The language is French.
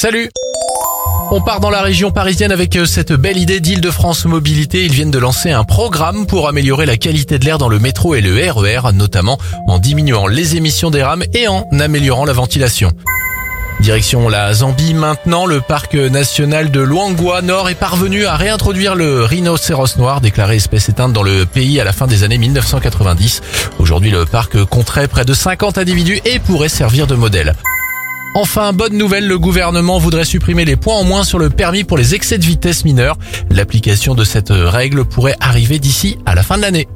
Salut on part dans la région parisienne avec euh, cette belle idée d'Île-de-France Mobilité. Ils viennent de lancer un programme pour améliorer la qualité de l'air dans le métro et le RER, notamment en diminuant les émissions des rames et en améliorant la ventilation. Direction la Zambie maintenant, le parc national de Luangwa Nord est parvenu à réintroduire le rhinocéros noir déclaré espèce éteinte dans le pays à la fin des années 1990. Aujourd'hui, le parc compterait près de 50 individus et pourrait servir de modèle. Enfin, bonne nouvelle, le gouvernement voudrait supprimer les points en moins sur le permis pour les excès de vitesse mineurs. L'application de cette règle pourrait arriver d'ici à la fin de l'année.